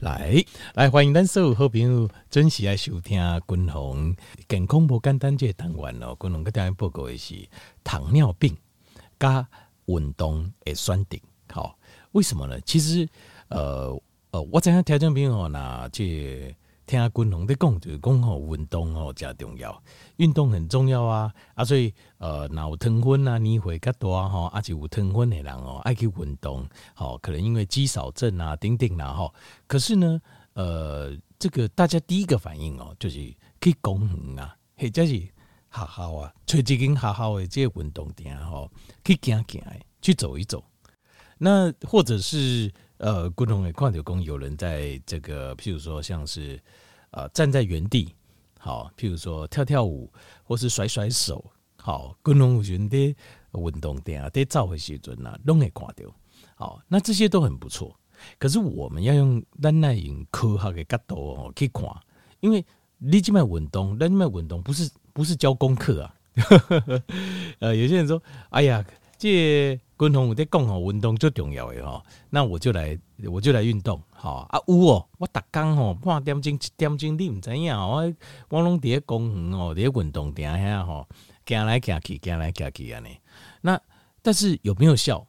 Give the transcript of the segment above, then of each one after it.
来来，欢迎咱所有好朋友准时来收听军红健康不简单这个单元哦。军红跟大家报告的是糖尿病加运动的选择。好，为什么呢？其实呃呃，我知影听众朋友那这。听下军红在讲，就是讲吼运动吼加重要，运动很重要啊啊！所以呃，若有糖分啊，年岁较大吼，啊就有糖分的人哦，爱去运动，吼，可能因为肌少症啊，等等啦吼。可是呢，呃，这个大家第一个反应哦，就是去公园啊，或者是学校啊，找一间学校的这个运动店吼，去行行，去走一走。那或者是呃，军红会看到讲有人在这个，譬如说像是。呃，站在原地，好，譬如说跳跳舞，或是甩甩手，好，军红有阵的运动店啊，在走的时阵啊，拢会看到，好，那这些都很不错。可是我们要用咱那用科学的角度哦去看，因为你这边运动，咱这边运动不是不是教功课啊。呃，有些人说，哎呀，这军红在讲哦，运动最重要的哈，那我就来，我就来运动。好啊，有哦，我逐工吼半点钟、一点钟，你毋知影我我拢伫咧公园哦，伫咧运动点遐吼，行来行去，行来行去安尼。那但是有没有效？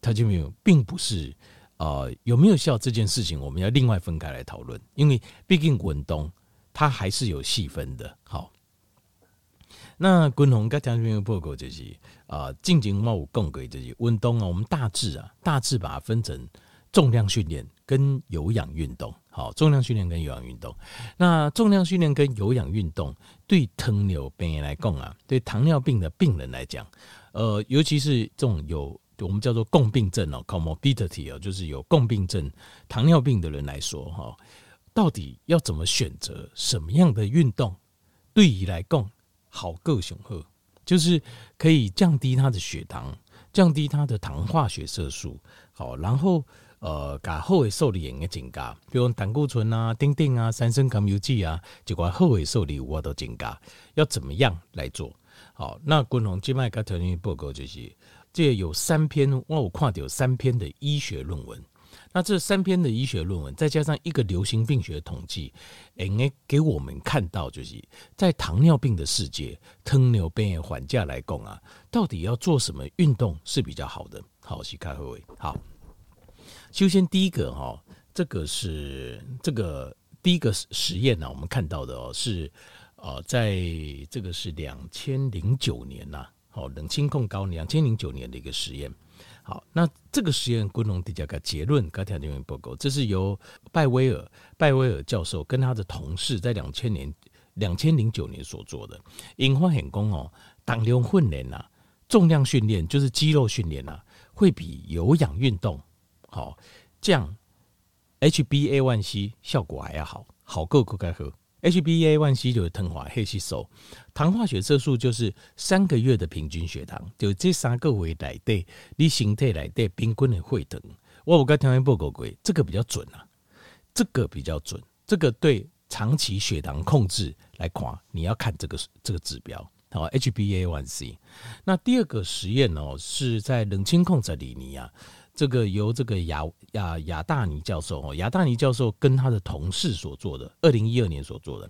他就没有，并不是呃有没有效这件事情，我们要另外分开来讨论，因为毕竟运动它还是有细分的。好，那军红跟听众朋友报告就是啊，进前我有讲过就是运动啊，我们大致啊，大致把它分成重量训练。跟有氧运动，好，重量训练跟有氧运动。那重量训练跟有氧运动，对糖尿病来讲啊，对糖尿病的病人来讲，呃，尤其是这种有我们叫做共病症哦，comorbidity 哦，就是有共病症糖尿病的人来说，哈，到底要怎么选择什么样的运动，对于来讲好够雄厚，就是可以降低他的血糖，降低他的糖化血色素，好，然后。呃，甲好的受理也增加，比如胆固醇啊、丁丁啊、三酸甘油酯啊，这块好的受理我都增加。要怎么样来做？好，那军红今麦个条件报告就是，这有三篇，我有看到有三篇的医学论文。那这三篇的医学论文，再加上一个流行病学统计，诶，给我们看到，就是在糖尿病的世界，糖尿病的患者来供啊，到底要做什么运动是比较好的？好，是开会，好。首先，第一个哈，这个是这个第一个实验呢，我们看到的哦，是呃，在这个是两千零九年呐，好，冷清控高两千零九年的一个实验。好，那这个实验共同底下个结论，刚才那份报告，这是由拜威尔拜威尔教授跟他的同事在两千年两千零九年所做的。引发很功哦，当量训练呐，重量训练就是肌肉训练呐，会比有氧运动。好，降 HbA1c 效果还要好，好够够该喝。HbA1c 就是糖化血色素，糖化血色素就是三个月的平均血糖，就这三个月来对你身体来对平均的血糖。我有跟听报告过，这个比较准啊，这个比较准，这个对长期血糖控制来看，你要看这个这个指标。好，HbA1c。那第二个实验哦，是在冷清控制里尼啊。这个由这个亚亚亚大尼教授哦，亚大尼教授跟他的同事所做的，二零一二年所做的，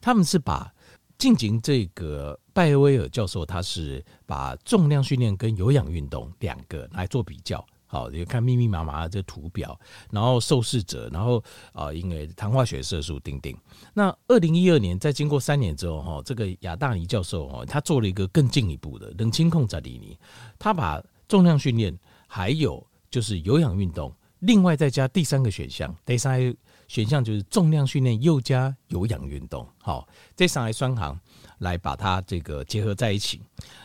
他们是把进行这个拜威尔教授，他是把重量训练跟有氧运动两个来做比较，好，你看密密麻麻的这图表，然后受试者，然后啊，因为糖化血色素定定。那二零一二年，在经过三年之后哈，这个亚大尼教授哦，他做了一个更进一步的冷清控在里尼，他把重量训练还有就是有氧运动，另外再加第三个选项，第三个选项就是重量训练又加有氧运动，好，这三个双行来把它这个结合在一起。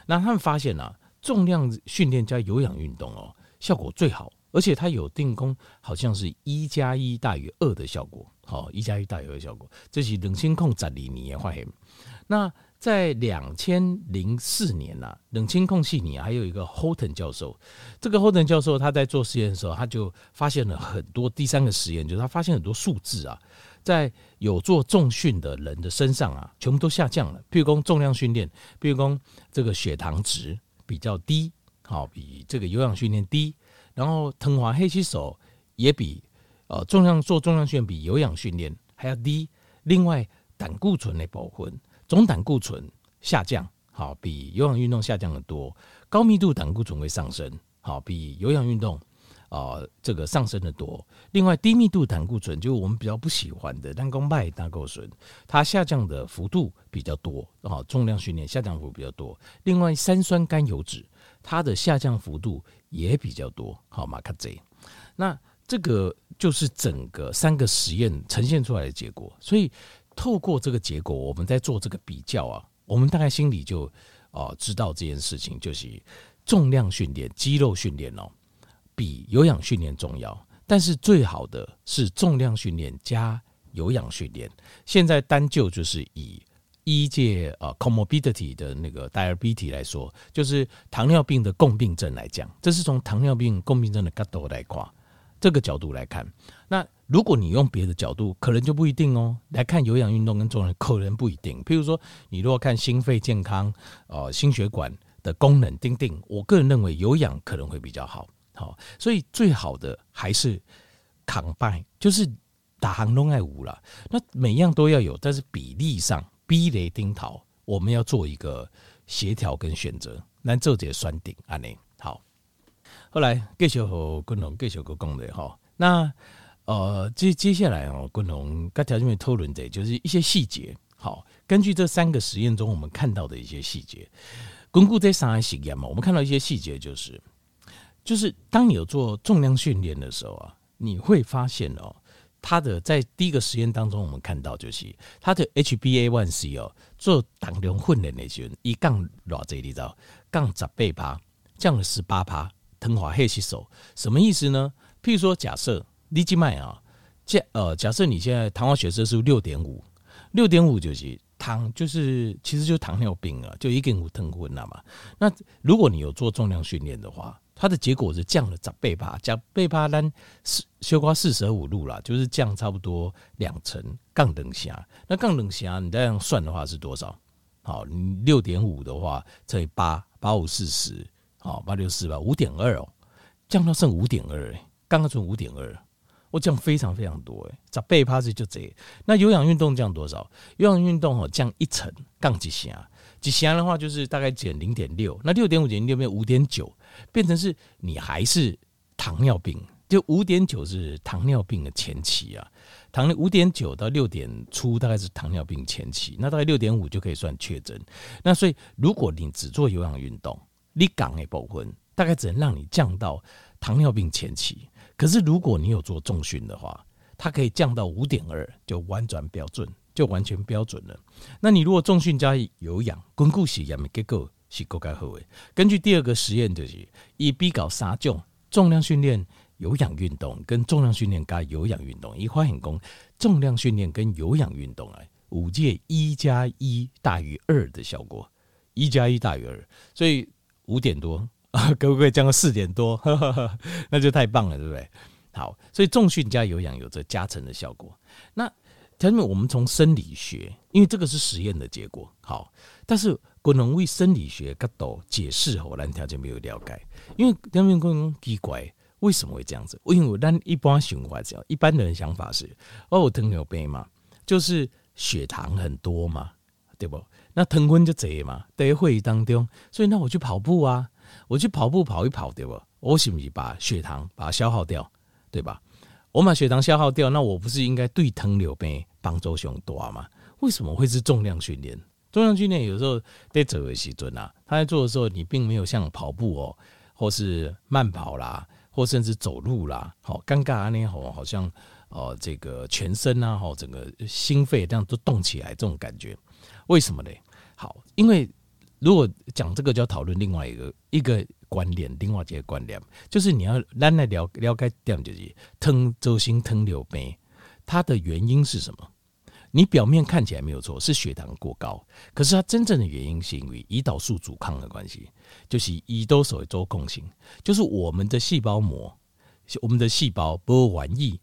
那他们发现啊，重量训练加有氧运动哦，效果最好，而且它有定功，好像是一加一大于二的效果，好，一加一大于二效果，这是冷清控十二年的发现。那在两千零四年呐，冷清空气里还有一个 Houghton 教授。这个 Houghton 教授他在做实验的时候，他就发现了很多第三个实验，就是他发现很多数字啊，在有做重训的人的身上啊，全部都下降了。譬如说重量训练，譬如说这个血糖值比较低，好，比这个有氧训练低，然后糖化血色素也比呃重量做重量训练比有氧训练还要低。另外，胆固醇的保护，总胆固醇下降，好，比有氧运动下降的多。高密度胆固醇会上升，好，比有氧运动啊、呃、这个上升的多。另外，低密度胆固醇就是我们比较不喜欢的，但讲麦胆固醇，它下降的幅度比较多，好，重量训练下降幅度比较多。另外，三酸甘油脂它的下降幅度也比较多，好，马卡贼。那这个就是整个三个实验呈现出来的结果，所以透过这个结果，我们在做这个比较啊，我们大概心里就哦知道这件事情，就是重量训练、肌肉训练哦，比有氧训练重要。但是最好的是重量训练加有氧训练。现在单就就是以一届啊 comorbidity 的那个 diabetes 来说，就是糖尿病的共病症来讲，这是从糖尿病共病症的角度来看。这个角度来看，那如果你用别的角度，可能就不一定哦。来看有氧运动跟重量，可能不一定。譬如说，你如果看心肺健康、呃心血管的功能，丁丁，我个人认为有氧可能会比较好。好，所以最好的还是扛拜，就是打行龙爱五了。那每样都要有，但是比例上避雷丁桃，我们要做一个协调跟选择。那这节算顶啊，内。后来继续和昆龙继续个讲的哈，那呃接接下来哦，昆龙跟条件面讨论的，就是一些细节。好，根据这三个实验中我们看到的一些细节，巩固这三个实验嘛，我们看到一些细节，就是就是当你有做重量训练的时候啊，你会发现哦，它的在第一个实验当中，我们看到就是它的 HbA1c 哦，做胆量训练的时候，一杠偌济你知道，降十八趴，降了十八趴。腾华黑洗手什么意思呢？譬如说，假设立即卖啊，假呃，假设你现在糖化血色素六点五，六点五就是糖，就是其实就糖尿病啊，就一点五腾昏了嘛。那如果你有做重量训练的话，它的结果是降了十倍吧，降倍吧，单是修瓜四舍五入啦，就是降差不多两成杠等下。那杠等下你这样算的话是多少？好，六点五的话乘以八，八五四十。好，八六四吧，五点二哦，降到剩五点二，刚刚从五点二，我降非常非常多哎，咋背趴子就这？那有氧运动降多少？有氧运动哦，降一层，杠几下，几下的话就是大概减零点六，那六点五减零六变五点九，变成是你还是糖尿病，就五点九是糖尿病的前期啊，糖五点九到六点初大概是糖尿病前期，那大概六点五就可以算确诊。那所以如果你只做有氧运动，你讲的部分大概只能让你降到糖尿病前期，可是如果你有做重训的话，它可以降到五点二，就完全标准，就完全标准了。那你如果重训加有氧，巩固血氧的结构是够该好的。根据第二个实验就是，以比较三种重量训练、有氧运动跟重量训练加有氧运动，一发现讲重量训练跟有氧运动啊，五届一加一大于二的效果，一加一大于二，所以。五点多啊，可不可以降到四点多？呵呵，那就太棒了，对不对？好，所以重训加有氧有着加成的效果。那前面我们从生理学，因为这个是实验的结果，好，但是可能为生理学角度解释后，咱条件没有了解，因为条件可能奇怪，为什么会这样子？因为咱一般想法这样，一般的人想法是，哦，我糖尿病嘛，就是血糖很多嘛，对不？那糖分就侪嘛，在会议当中，所以那我去跑步啊，我去跑步跑一跑，对不？我是不是把血糖把它消耗掉，对吧？我把血糖消耗掉，那我不是应该对糖尿病帮助上大吗？为什么会是重量训练？重量训练有时候在做的时阵啊，他在做的时候，你并没有像跑步哦，或是慢跑啦，或甚至走路啦，好尴尬啊，那好，好像哦，这个全身啊，好整个心肺这样都动起来，这种感觉，为什么呢？好，因为如果讲这个，就要讨论另外一个一个观念，另外一个观念就是你要咱来了了解点就是糖周星糖尿病，它的原因是什么？你表面看起来没有错，是血糖过高，可是它真正的原因是因为胰岛素阻抗的关系，就是胰岛素周控性，就是我们的细胞膜，我们的细胞不愿意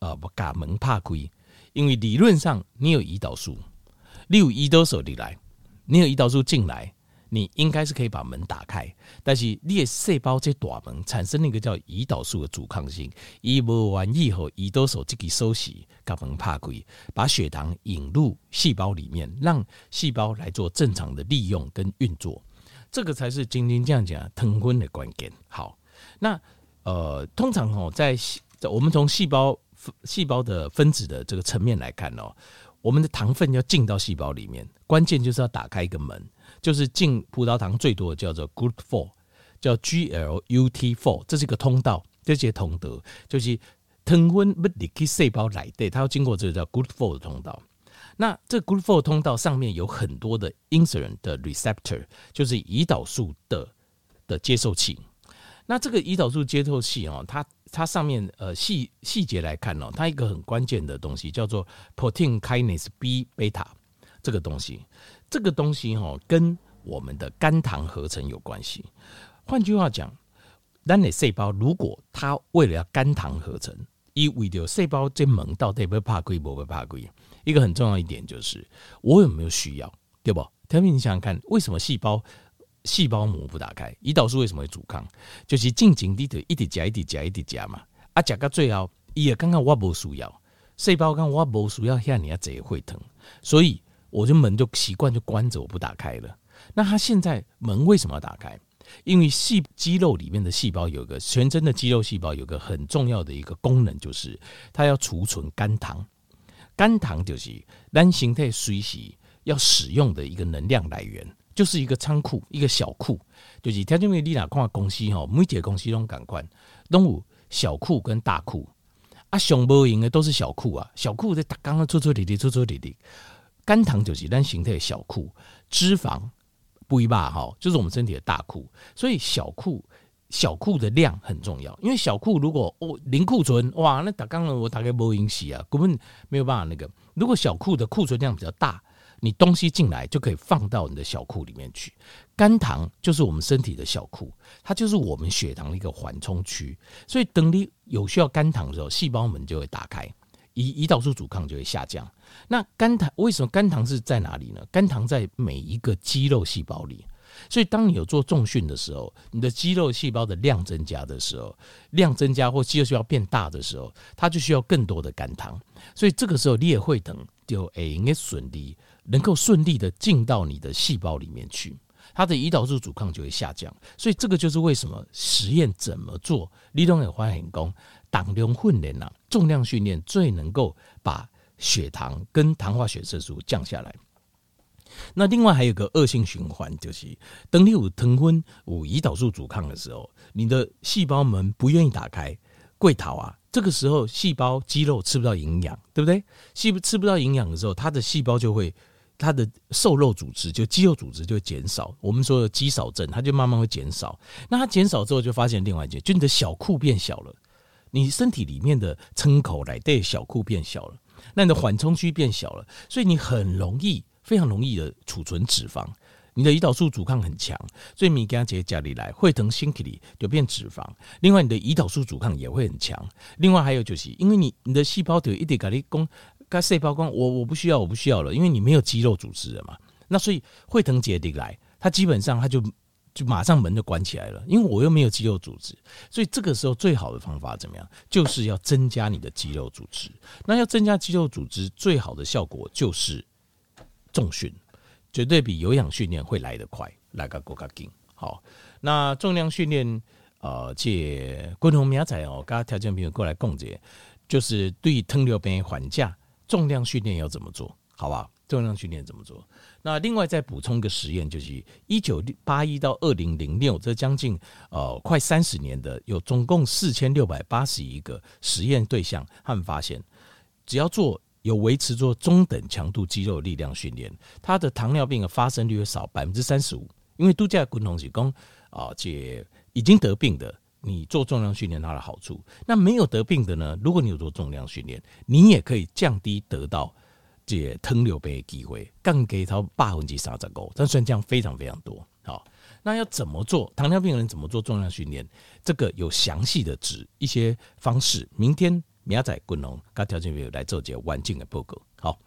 啊不把门怕亏，因为理论上你有胰岛素，你有胰岛素你来。你有胰岛素进来，你应该是可以把门打开，但是你的细胞这大门产生那个叫胰岛素的阻抗性，一摸完以后，胰岛素自己收起，把门怕鬼，把血糖引入细胞里面，让细胞来做正常的利用跟运作，这个才是晶晶这样讲糖分的关键。好，那呃，通常哦，在我们从细胞细胞的分子的这个层面来看哦，我们的糖分要进到细胞里面，关键就是要打开一个门。就是进葡萄糖最多的叫做 GLUT4，叫 GLUT4，这是一个通道，这些通德就是糖分不离开细胞来对，它要经过这个叫 GLUT4 的通道。那这 GLUT4 通道上面有很多的 insulin 的 receptor，就是胰岛素的的接受器。那这个胰岛素接受器哦，它它上面呃细细节来看哦，它一个很关键的东西叫做 protein kinase B beta 这个东西。这个东西哈，跟我们的肝糖合成有关系。换句话讲，咱的细胞如果它为了要肝糖合成，以为了细胞这门到底不怕亏不怕亏？一个很重要一点就是，我有没有需要，对不？特别你想想看，为什么细胞细胞膜不打开？胰岛素为什么会阻抗？就是静静地的一直加，一直加，一直加嘛。啊，加到最后，伊也刚刚我不需要，细胞刚我不需要，遐你啊这会疼，所以。我就门就习惯就关着，我不打开了。那它现在门为什么要打开？因为细肌肉里面的细胞有个全身的肌肉细胞有个很重要的一个功能，就是它要储存肝糖。肝糖就是单形态随时要使用的一个能量来源，就是一个仓库，一个小库。就是条件为你哪看公司哈，每个公司都赶快都有小库跟大库啊，上无用的都是小库啊，小库在打刚刚搓搓里里搓搓里里。肝糖就是单形态的小库，脂肪不一吧哈，就是我们身体的大库，所以小库小库的量很重要。因为小库如果哦零库存哇，那打刚了我大概不引起啊，根本没有办法那个。如果小库的库存量比较大，你东西进来就可以放到你的小库里面去。肝糖就是我们身体的小库，它就是我们血糖的一个缓冲区。所以等你有需要肝糖的时候，细胞门就会打开。胰胰岛素阻抗就会下降。那肝糖为什么肝糖是在哪里呢？肝糖在每一个肌肉细胞里。所以当你有做重训的时候，你的肌肉细胞的量增加的时候，量增加或肌肉细胞变大的时候，它就需要更多的肝糖。所以这个时候你也会等就诶应该顺利，能够顺利的进到你的细胞里面去，它的胰岛素阻抗就会下降。所以这个就是为什么实验怎么做，你都会发现功。当量训练呐，重量训练最能够把血糖跟糖化血色素降下来。那另外还有个恶性循环，就是等你有糖分、有胰岛素阻抗的时候，你的细胞门不愿意打开，跪逃啊！这个时候细胞肌肉吃不到营养，对不对？细吃不到营养的时候，它的细胞就会，它的瘦肉组织就肌肉组织就会减少。我们说的肌少症，它就慢慢会减少。那它减少之后，就发现另外一件，就你的小库变小了。你身体里面的撑口来对小库变小了，那你的缓冲区变小了，所以你很容易，非常容易的储存脂肪。你的胰岛素阻抗很强，所以你给它接家里来会疼心体里就变脂肪。另外，你的胰岛素阻抗也会很强。另外还有就是，因为你你的细胞就一点咖喱供，跟细胞光我我不需要我不需要了，因为你没有肌肉组织了嘛。那所以会疼杰里来，它基本上它就。就马上门就关起来了，因为我又没有肌肉组织，所以这个时候最好的方法怎么样？就是要增加你的肌肉组织。那要增加肌肉组织，最好的效果就是重训，绝对比有氧训练会来得快，来个更加紧。好，那重量训练，呃，借共同明仔哦，刚刚条件朋友过来共解，就是对糖尿病缓解，重量训练要怎么做？好不好，重量训练怎么做？那另外再补充一个实验，就是一九八一到二零零六，这将近呃快三十年的，有总共四千六百八十一个实验对象，他们发现，只要做有维持做中等强度肌肉力量训练，他的糖尿病的发生率会少百分之三十五。因为度假共同提供啊，这已经得病的，你做重量训练它的好处。那没有得病的呢？如果你有做重量训练，你也可以降低得到。这吞流杯的机会降低到百分之三十五，但算这样非常非常多。好，那要怎么做？糖尿病人怎么做重量训练？这个有详细的指一些方式。明天明仔滚龙，跟条件朋友来做這完整的报告。好。